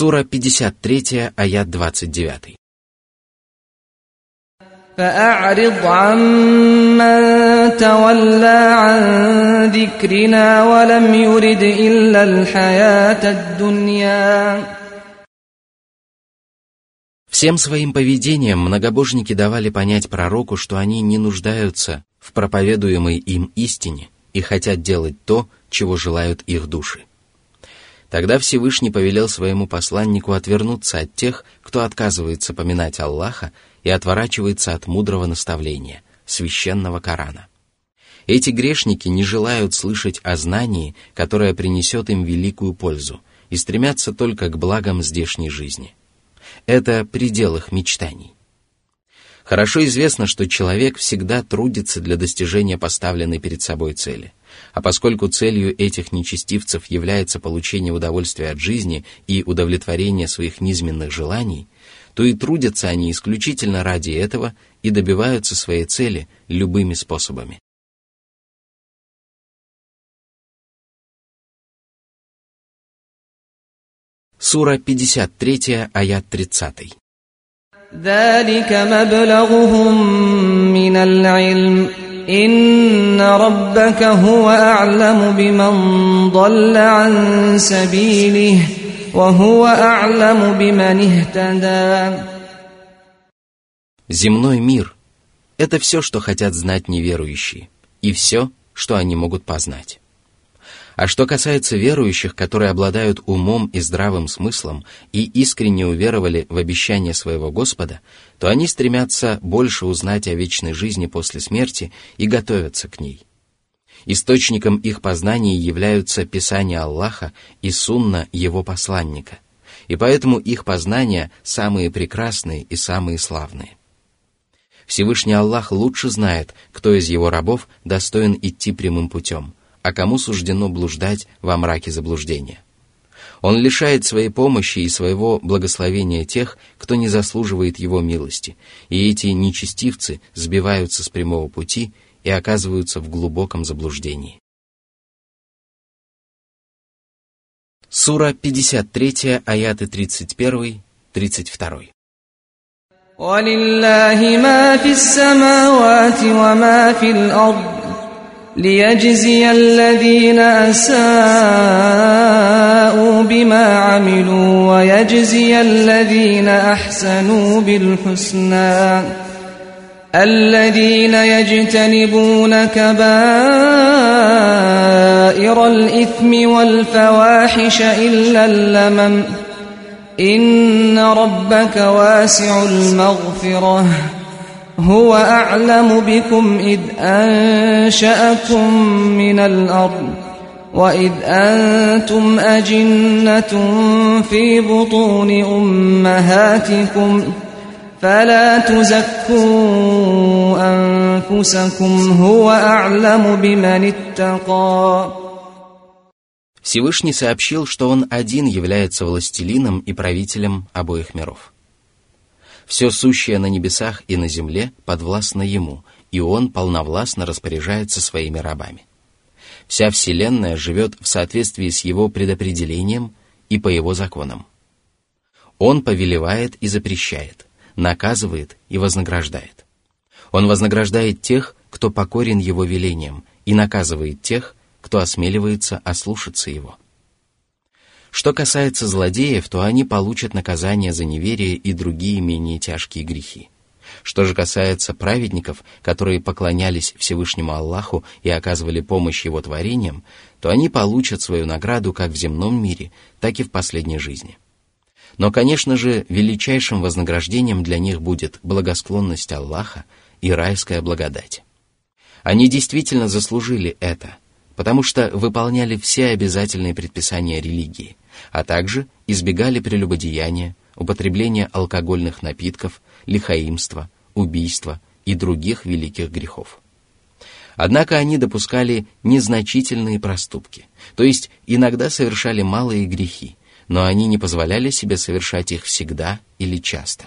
Сура 53, аят 29. فأعرض عمن تولى عن ذكرنا ولم يرد إلا الحياة الدنيا Всем своим поведением многобожники давали понять пророку, что они не нуждаются в проповедуемой им истине и хотят делать то, чего желают их души. Тогда Всевышний повелел своему посланнику отвернуться от тех, кто отказывается поминать Аллаха и отворачивается от мудрого наставления, священного Корана. Эти грешники не желают слышать о знании, которое принесет им великую пользу, и стремятся только к благам здешней жизни. Это предел их мечтаний. Хорошо известно, что человек всегда трудится для достижения поставленной перед собой цели. А поскольку целью этих нечестивцев является получение удовольствия от жизни и удовлетворение своих низменных желаний, то и трудятся они исключительно ради этого и добиваются своей цели любыми способами. Сура 53, аят 30. ذلك مبلغهم من العلم إن ربك هو أعلم بمن ضل عن سبيله وهو أعلم بمن اهتدى Земной мир – это все, что хотят знать неверующие, и все, что они могут познать. А что касается верующих, которые обладают умом и здравым смыслом и искренне уверовали в обещание своего Господа, то они стремятся больше узнать о вечной жизни после смерти и готовятся к ней. Источником их познаний являются Писания Аллаха и Сунна Его посланника, и поэтому их познания самые прекрасные и самые славные. Всевышний Аллах лучше знает, кто из его рабов достоин идти прямым путем – а кому суждено блуждать во мраке заблуждения. Он лишает своей помощи и своего благословения тех, кто не заслуживает его милости, и эти нечестивцы сбиваются с прямого пути и оказываются в глубоком заблуждении. Сура 53, аяты 31, 32. ولله ما في السماوات وما في الأرض ليجزي الذين أساءوا بما عملوا ويجزي الذين أحسنوا بالحسنى. الذين يجتنبون كبائر الإثم والفواحش إلا اللمم. إن ربك واسع المغفرة. هو أعلم بكم إذ أنشأكم من الأرض وإذ أنتم أجنة في بطون أمهاتكم فلا تزكوا أنفسكم هو أعلم بمن اتقى Всевышний сообщил, что Он один является властелином и правителем обоих миров. – все сущее на небесах и на земле подвластно Ему, и Он полновластно распоряжается своими рабами. Вся Вселенная живет в соответствии с Его предопределением и по Его законам. Он повелевает и запрещает, наказывает и вознаграждает. Он вознаграждает тех, кто покорен Его велениям, и наказывает тех, кто осмеливается ослушаться Его – что касается злодеев, то они получат наказание за неверие и другие менее тяжкие грехи. Что же касается праведников, которые поклонялись Всевышнему Аллаху и оказывали помощь Его творениям, то они получат свою награду как в земном мире, так и в последней жизни. Но, конечно же, величайшим вознаграждением для них будет благосклонность Аллаха и райская благодать. Они действительно заслужили это, потому что выполняли все обязательные предписания религии – а также избегали прелюбодеяния, употребления алкогольных напитков, лихаимства, убийства и других великих грехов. Однако они допускали незначительные проступки, то есть иногда совершали малые грехи, но они не позволяли себе совершать их всегда или часто.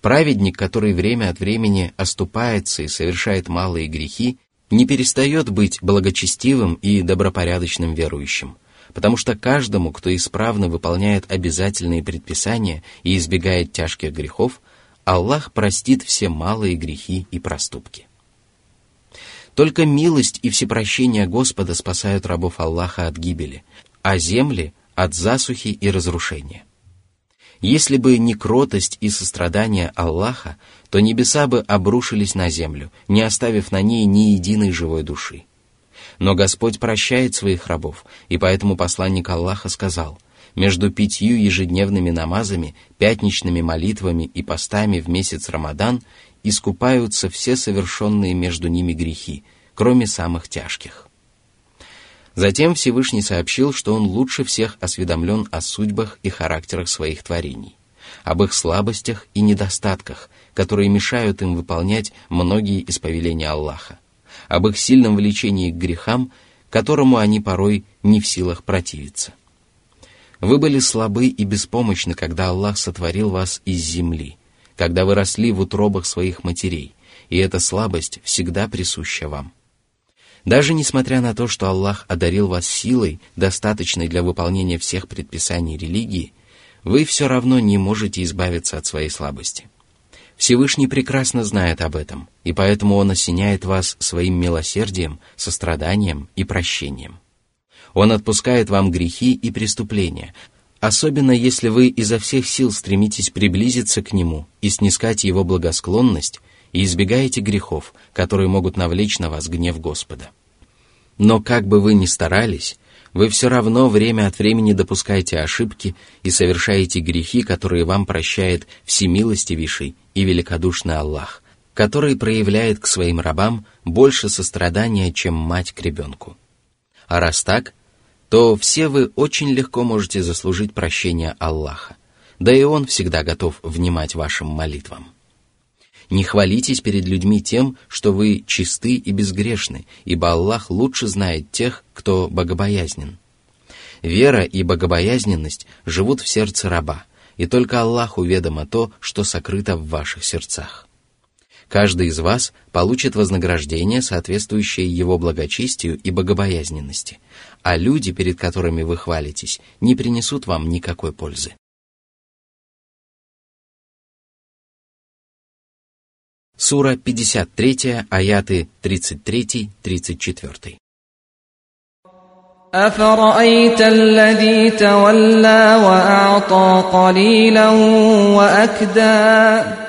Праведник, который время от времени оступается и совершает малые грехи, не перестает быть благочестивым и добропорядочным верующим, потому что каждому, кто исправно выполняет обязательные предписания и избегает тяжких грехов, Аллах простит все малые грехи и проступки. Только милость и всепрощение Господа спасают рабов Аллаха от гибели, а земли – от засухи и разрушения. Если бы не кротость и сострадание Аллаха, то небеса бы обрушились на землю, не оставив на ней ни единой живой души. Но Господь прощает своих рабов, и поэтому посланник Аллаха сказал, между пятью ежедневными намазами, пятничными молитвами и постами в месяц Рамадан искупаются все совершенные между ними грехи, кроме самых тяжких. Затем Всевышний сообщил, что он лучше всех осведомлен о судьбах и характерах своих творений, об их слабостях и недостатках, которые мешают им выполнять многие из повелений Аллаха, об их сильном влечении к грехам, которому они порой не в силах противиться. Вы были слабы и беспомощны, когда Аллах сотворил вас из земли, когда вы росли в утробах своих матерей, и эта слабость всегда присуща вам. Даже несмотря на то, что Аллах одарил вас силой, достаточной для выполнения всех предписаний религии, вы все равно не можете избавиться от своей слабости. Всевышний прекрасно знает об этом, и поэтому Он осеняет вас своим милосердием, состраданием и прощением. Он отпускает вам грехи и преступления, особенно если вы изо всех сил стремитесь приблизиться к Нему и снискать Его благосклонность и избегаете грехов, которые могут навлечь на вас гнев Господа. Но как бы вы ни старались, вы все равно время от времени допускаете ошибки и совершаете грехи, которые вам прощает всемилостивейший и великодушный Аллах, который проявляет к своим рабам больше сострадания, чем мать к ребенку. А раз так, то все вы очень легко можете заслужить прощение Аллаха, да и Он всегда готов внимать вашим молитвам. Не хвалитесь перед людьми тем, что вы чисты и безгрешны, ибо Аллах лучше знает тех, кто богобоязнен. Вера и богобоязненность живут в сердце раба, и только Аллаху ведомо то, что сокрыто в ваших сердцах. Каждый из вас получит вознаграждение, соответствующее его благочестию и богобоязненности, а люди, перед которыми вы хвалитесь, не принесут вам никакой пользы. Сура 53, аяты 33-34. أفرأيت الذي تولى وأعطى قليلا وأكدى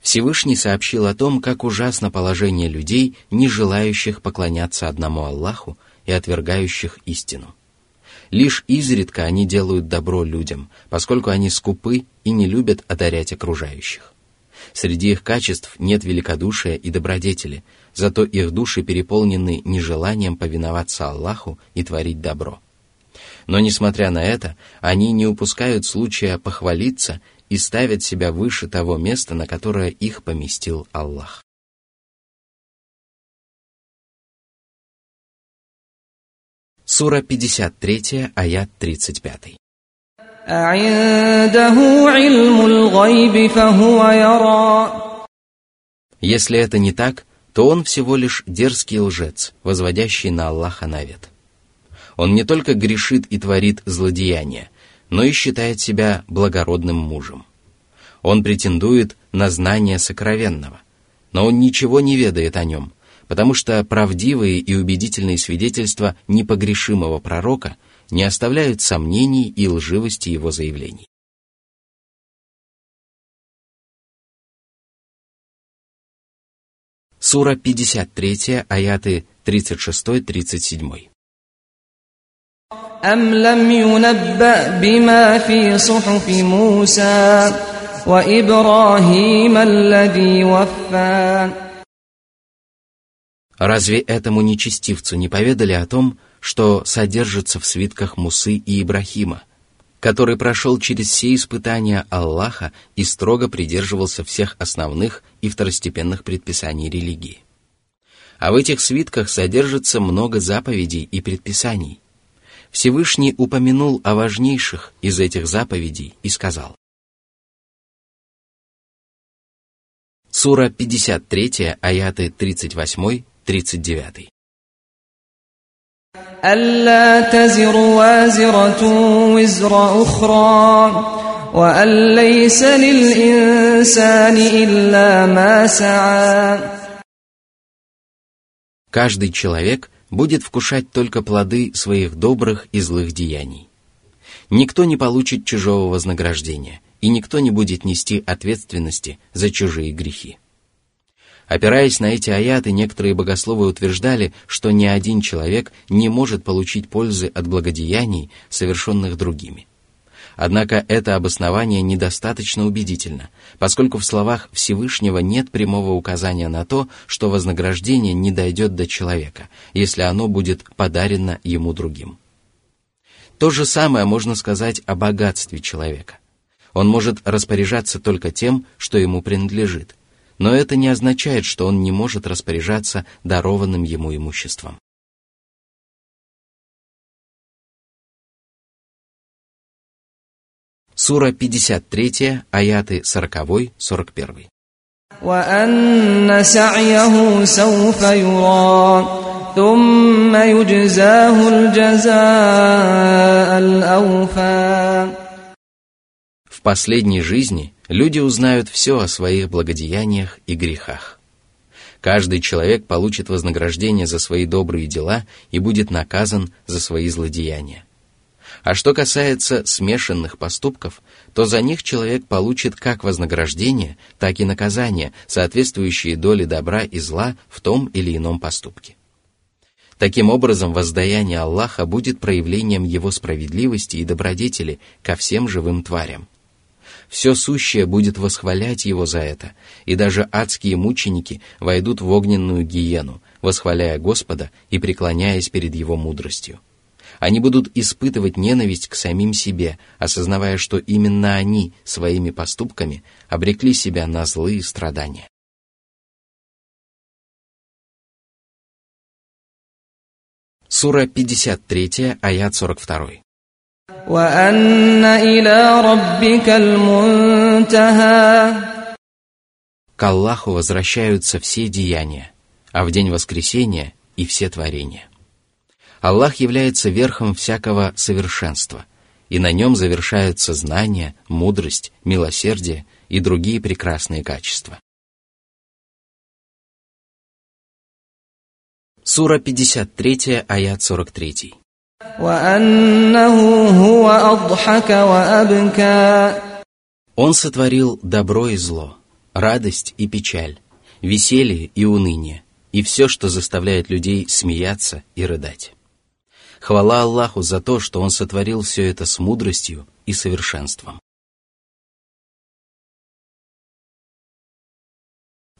Всевышний сообщил о том, как ужасно положение людей, не желающих поклоняться одному Аллаху и отвергающих истину. Лишь изредка они делают добро людям, поскольку они скупы и не любят одарять окружающих. Среди их качеств нет великодушия и добродетели, зато их души переполнены нежеланием повиноваться Аллаху и творить добро. Но, несмотря на это, они не упускают случая похвалиться и ставят себя выше того места, на которое их поместил Аллах. Сура 53, аят 35. Если это не так, то он всего лишь дерзкий лжец, возводящий на Аллаха навет. Он не только грешит и творит злодеяния, но и считает себя благородным мужем. Он претендует на знание сокровенного, но он ничего не ведает о нем, потому что правдивые и убедительные свидетельства непогрешимого пророка – не оставляют сомнений и лживости его заявлений. Сура 53, аяты 36-37. أم لم ينبأ بما في صحف موسى وإبراهيم الذي وفى Разве этому нечестивцу не поведали о том, что содержится в свитках Мусы и Ибрахима, который прошел через все испытания Аллаха и строго придерживался всех основных и второстепенных предписаний религии. А в этих свитках содержится много заповедей и предписаний. Всевышний упомянул о важнейших из этих заповедей и сказал. Сура 53, аяты 38-39. ألا تزر وازرة وزر أخرى وأن ليس للإنسان إلا ما سعى Каждый человек будет вкушать только плоды своих добрых и злых деяний. Никто не получит чужого вознаграждения, и никто не будет нести ответственности за чужие грехи. Опираясь на эти аяты, некоторые богословы утверждали, что ни один человек не может получить пользы от благодеяний, совершенных другими. Однако это обоснование недостаточно убедительно, поскольку в словах Всевышнего нет прямого указания на то, что вознаграждение не дойдет до человека, если оно будет подарено ему другим. То же самое можно сказать о богатстве человека. Он может распоряжаться только тем, что ему принадлежит, но это не означает, что он не может распоряжаться дарованным ему имуществом. Сура 53, аяты 40-41. وأن سعيه سوف يرى ثم يجزاه الجزاء الأوفى В последней жизни люди узнают все о своих благодеяниях и грехах. Каждый человек получит вознаграждение за свои добрые дела и будет наказан за свои злодеяния. А что касается смешанных поступков, то за них человек получит как вознаграждение, так и наказание, соответствующие доле добра и зла в том или ином поступке. Таким образом, воздаяние Аллаха будет проявлением Его справедливости и добродетели ко всем живым тварям – все сущее будет восхвалять его за это, и даже адские мученики войдут в огненную гиену, восхваляя Господа и преклоняясь перед его мудростью. Они будут испытывать ненависть к самим себе, осознавая, что именно они своими поступками обрекли себя на злые страдания. Сура 53, аят 42. وأن إلى ربك المنتهى К Аллаху возвращаются все деяния, а в день воскресения и все творения. Аллах является верхом всякого совершенства, и на нем завершаются знания, мудрость, милосердие и другие прекрасные качества. Сура 53, аят 43. Он сотворил добро и зло, радость и печаль, веселье и уныние, и все, что заставляет людей смеяться и рыдать. Хвала Аллаху за то, что Он сотворил все это с мудростью и совершенством.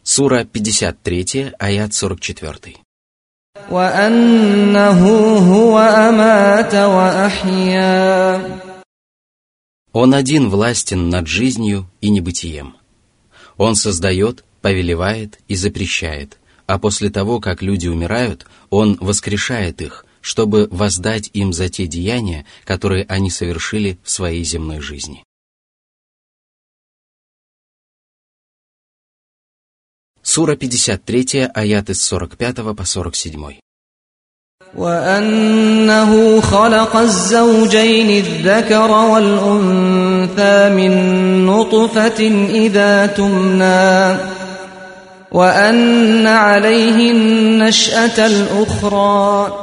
Сура 53, аят 44. Он один властен над жизнью и небытием. Он создает, повелевает и запрещает, а после того, как люди умирают, Он воскрешает их, чтобы воздать им за те деяния, которые они совершили в своей земной жизни. Сура 53, аяты с 45 по 47. وأنه خلق الزوجين الذكر والأنثى من نطفة إذا تمنى وأن عليه النشأة الأخرى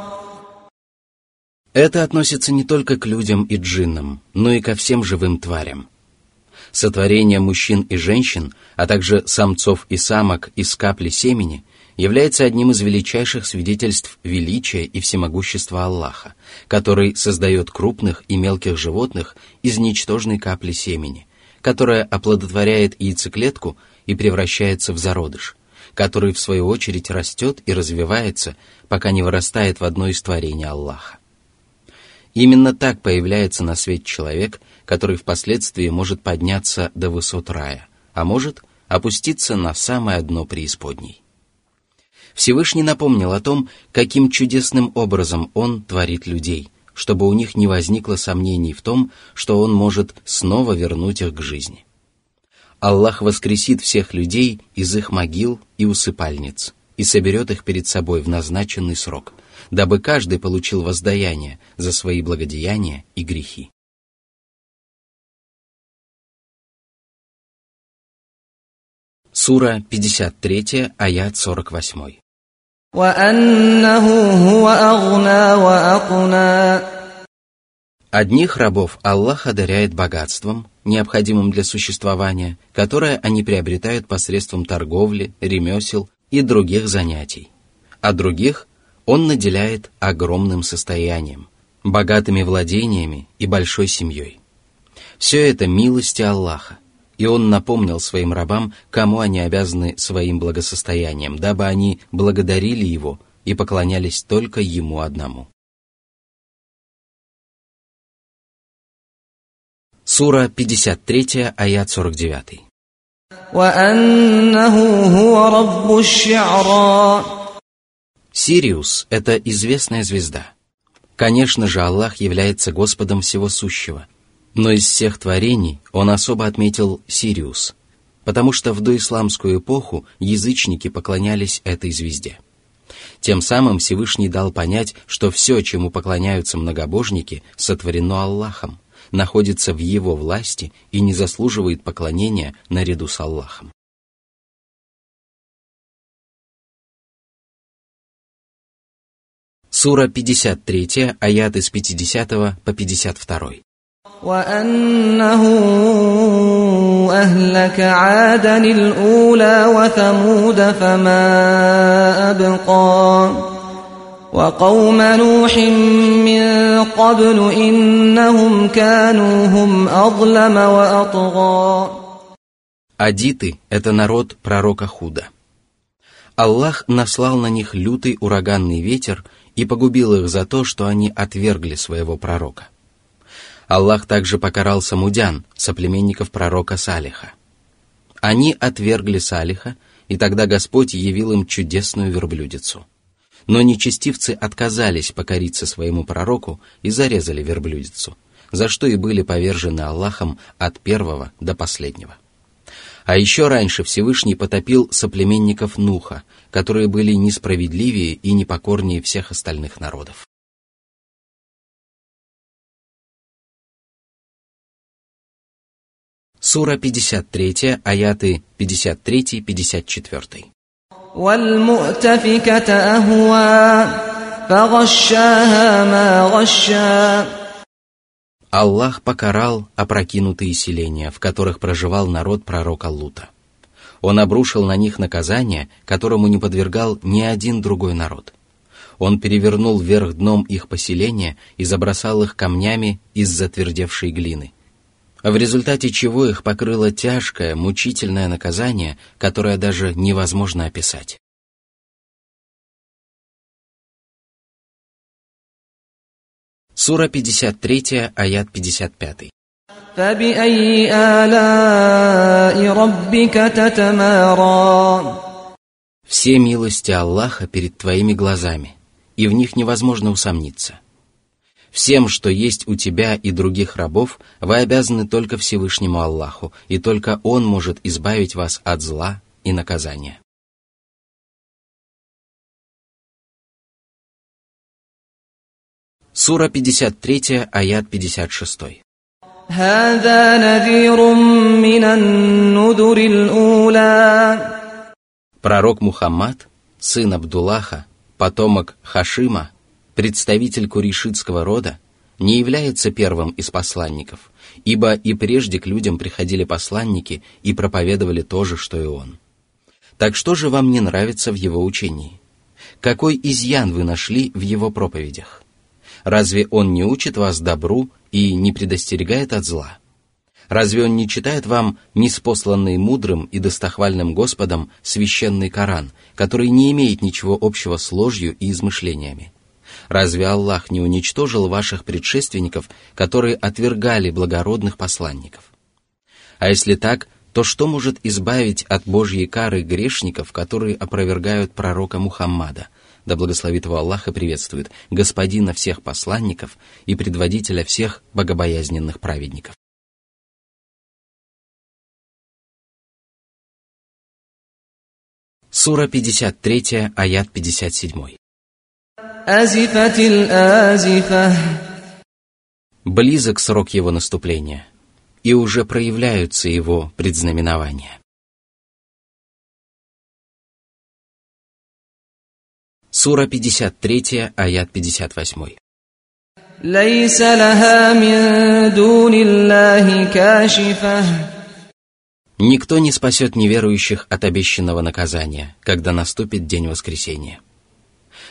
Это относится не только к людям и джиннам, но и ко всем живым тварям сотворение мужчин и женщин, а также самцов и самок из капли семени, является одним из величайших свидетельств величия и всемогущества Аллаха, который создает крупных и мелких животных из ничтожной капли семени, которая оплодотворяет яйцеклетку и превращается в зародыш, который в свою очередь растет и развивается, пока не вырастает в одно из творений Аллаха. Именно так появляется на свет человек, который впоследствии может подняться до высот рая, а может опуститься на самое дно преисподней. Всевышний напомнил о том, каким чудесным образом Он творит людей, чтобы у них не возникло сомнений в том, что Он может снова вернуть их к жизни. Аллах воскресит всех людей из их могил и усыпальниц и соберет их перед собой в назначенный срок, дабы каждый получил воздаяние за свои благодеяния и грехи. Сура 53, аят 48. Одних рабов Аллах одаряет богатством, необходимым для существования, которое они приобретают посредством торговли, ремесел и других занятий. А других Он наделяет огромным состоянием, богатыми владениями и большой семьей. Все это милости Аллаха, и Он напомнил своим рабам, кому они обязаны своим благосостоянием, дабы они благодарили Его и поклонялись только Ему одному. Сура 53, аят 49. Сириус – это известная звезда. Конечно же, Аллах является Господом всего сущего, но из всех творений он особо отметил Сириус, потому что в доисламскую эпоху язычники поклонялись этой звезде. Тем самым Всевышний дал понять, что все, чему поклоняются многобожники, сотворено Аллахом – находится в его власти и не заслуживает поклонения наряду с Аллахом. Сура 53, аят из 50 по 52. Адиты – это народ пророка Худа. Аллах наслал на них лютый ураганный ветер – и погубил их за то, что они отвергли своего пророка. Аллах также покарал самудян, соплеменников пророка Салиха. Они отвергли Салиха, и тогда Господь явил им чудесную верблюдицу – но нечестивцы отказались покориться своему пророку и зарезали верблюдицу, за что и были повержены Аллахом от первого до последнего. А еще раньше Всевышний потопил соплеменников Нуха, которые были несправедливее и непокорнее всех остальных народов. Сура 53, аяты 53-54. والمؤتفكة أهوى فغشاها ما غشا Аллах покарал опрокинутые селения, в которых проживал народ пророка Лута. Он обрушил на них наказание, которому не подвергал ни один другой народ. Он перевернул вверх дном их поселения и забросал их камнями из затвердевшей глины – в результате чего их покрыло тяжкое, мучительное наказание, которое даже невозможно описать. Сура 53, аят 55. Все милости Аллаха перед твоими глазами, и в них невозможно усомниться – Всем, что есть у тебя и других рабов, вы обязаны только Всевышнему Аллаху, и только Он может избавить вас от зла и наказания. Сура 53, аят 56. Пророк Мухаммад, сын Абдуллаха, потомок Хашима, представитель куришитского рода, не является первым из посланников, ибо и прежде к людям приходили посланники и проповедовали то же, что и он. Так что же вам не нравится в его учении? Какой изъян вы нашли в его проповедях? Разве он не учит вас добру и не предостерегает от зла? Разве он не читает вам неспосланный мудрым и достохвальным Господом священный Коран, который не имеет ничего общего с ложью и измышлениями? Разве Аллах не уничтожил ваших предшественников, которые отвергали благородных посланников? А если так, то что может избавить от Божьей кары грешников, которые опровергают пророка Мухаммада, да благословит его Аллах и приветствует, господина всех посланников и предводителя всех богобоязненных праведников. Сура 53, аят 57. Близок срок его наступления, и уже проявляются его предзнаменования. Сура 53, аят 58. ليس لها من دون الله كاشفة Никто не спасет неверующих от обещанного наказания, когда наступит день воскресения.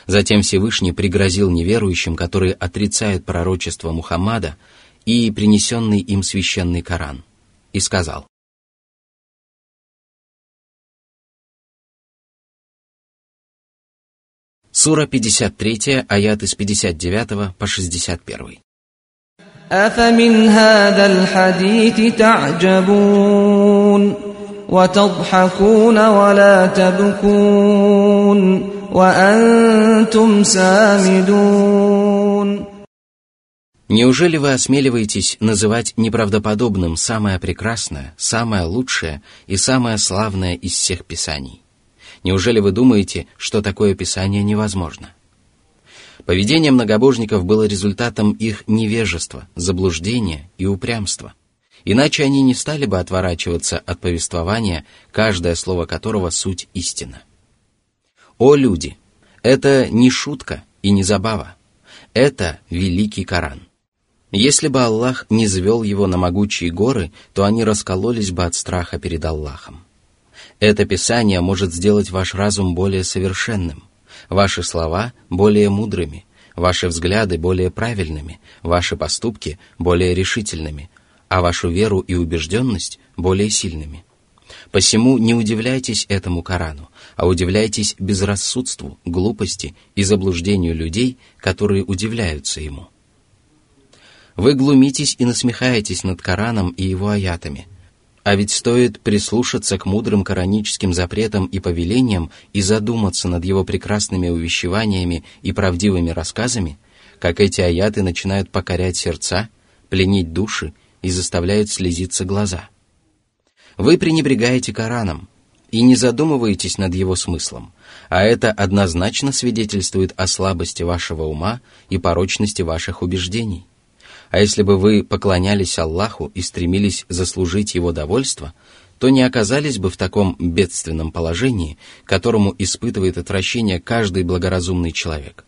Затем Всевышний пригрозил неверующим, которые отрицают пророчество Мухаммада и принесенный им священный Коран, и сказал, Сура 53, аят из 59 по 61. أفمن هذا الحديث تعجبون وتضحكون ولا تبكون وأنتم سامدون Неужели вы осмеливаетесь называть неправдоподобным самое прекрасное, самое лучшее и самое славное из всех писаний? Неужели вы думаете, что такое писание невозможно? Поведение многобожников было результатом их невежества, заблуждения и упрямства. Иначе они не стали бы отворачиваться от повествования, каждое слово которого суть истина. О люди! Это не шутка и не забава. Это великий Коран. Если бы Аллах не звел его на могучие горы, то они раскололись бы от страха перед Аллахом. Это Писание может сделать ваш разум более совершенным, ваши слова более мудрыми, ваши взгляды более правильными, ваши поступки более решительными, а вашу веру и убежденность более сильными. Посему не удивляйтесь этому Корану, а удивляйтесь безрассудству, глупости и заблуждению людей, которые удивляются ему. Вы глумитесь и насмехаетесь над Кораном и его аятами. А ведь стоит прислушаться к мудрым кораническим запретам и повелениям и задуматься над его прекрасными увещеваниями и правдивыми рассказами, как эти аяты начинают покорять сердца, пленить души и заставляют слезиться глаза. Вы пренебрегаете Кораном и не задумываетесь над его смыслом, а это однозначно свидетельствует о слабости вашего ума и порочности ваших убеждений. А если бы вы поклонялись Аллаху и стремились заслужить его довольство, то не оказались бы в таком бедственном положении, которому испытывает отвращение каждый благоразумный человек.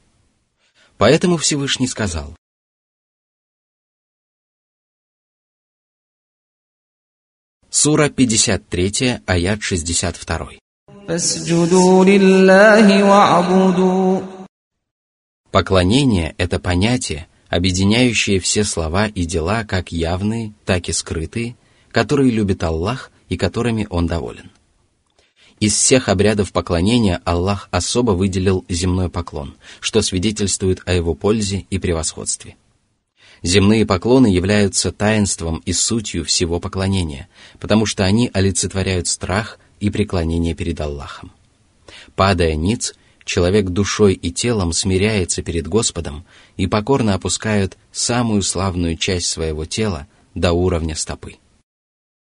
Поэтому Всевышний сказал, Сура 53, аят 62. Поклонение – это понятие, объединяющее все слова и дела, как явные, так и скрытые, которые любит Аллах и которыми Он доволен. Из всех обрядов поклонения Аллах особо выделил земной поклон, что свидетельствует о его пользе и превосходстве. Земные поклоны являются таинством и сутью всего поклонения, потому что они олицетворяют страх и преклонение перед Аллахом. Падая ниц, человек душой и телом смиряется перед Господом и покорно опускает самую славную часть своего тела до уровня стопы.